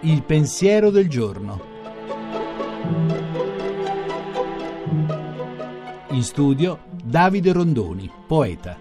Il pensiero del giorno. In studio Davide Rondoni, poeta.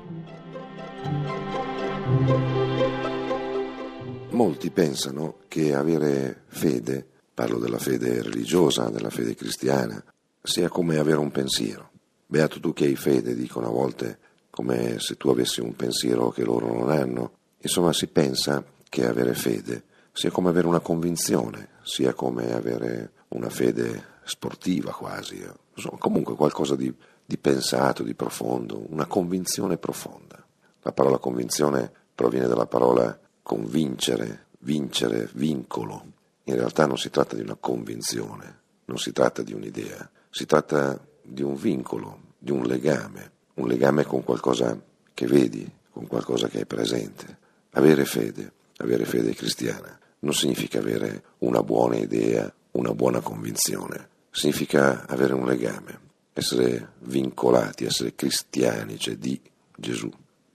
Molti pensano che avere fede, parlo della fede religiosa, della fede cristiana, sia come avere un pensiero. Beato tu che hai fede, dicono a volte, come se tu avessi un pensiero che loro non hanno. Insomma, si pensa che avere fede sia come avere una convinzione, sia come avere una fede sportiva quasi, insomma, comunque qualcosa di, di pensato, di profondo, una convinzione profonda. La parola convinzione proviene dalla parola convincere, vincere, vincolo. In realtà non si tratta di una convinzione, non si tratta di un'idea, si tratta di un vincolo, di un legame, un legame con qualcosa che vedi, con qualcosa che è presente. Avere fede, avere fede cristiana, non significa avere una buona idea, una buona convinzione, significa avere un legame, essere vincolati, essere cristiani, cioè di Gesù,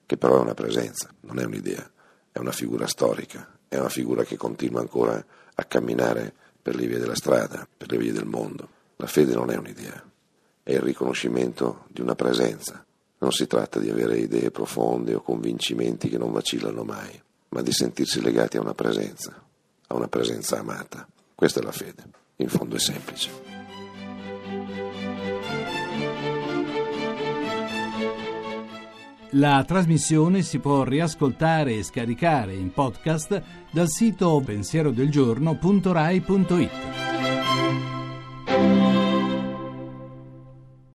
che però è una presenza, non è un'idea, è una figura storica, è una figura che continua ancora a camminare per le vie della strada, per le vie del mondo. La fede non è un'idea, è il riconoscimento di una presenza. Non si tratta di avere idee profonde o convincimenti che non vacillano mai, ma di sentirsi legati a una presenza, a una presenza amata. Questa è la fede. In fondo è semplice. La trasmissione si può riascoltare e scaricare in podcast dal sito pensierodelgiorno.rai.it.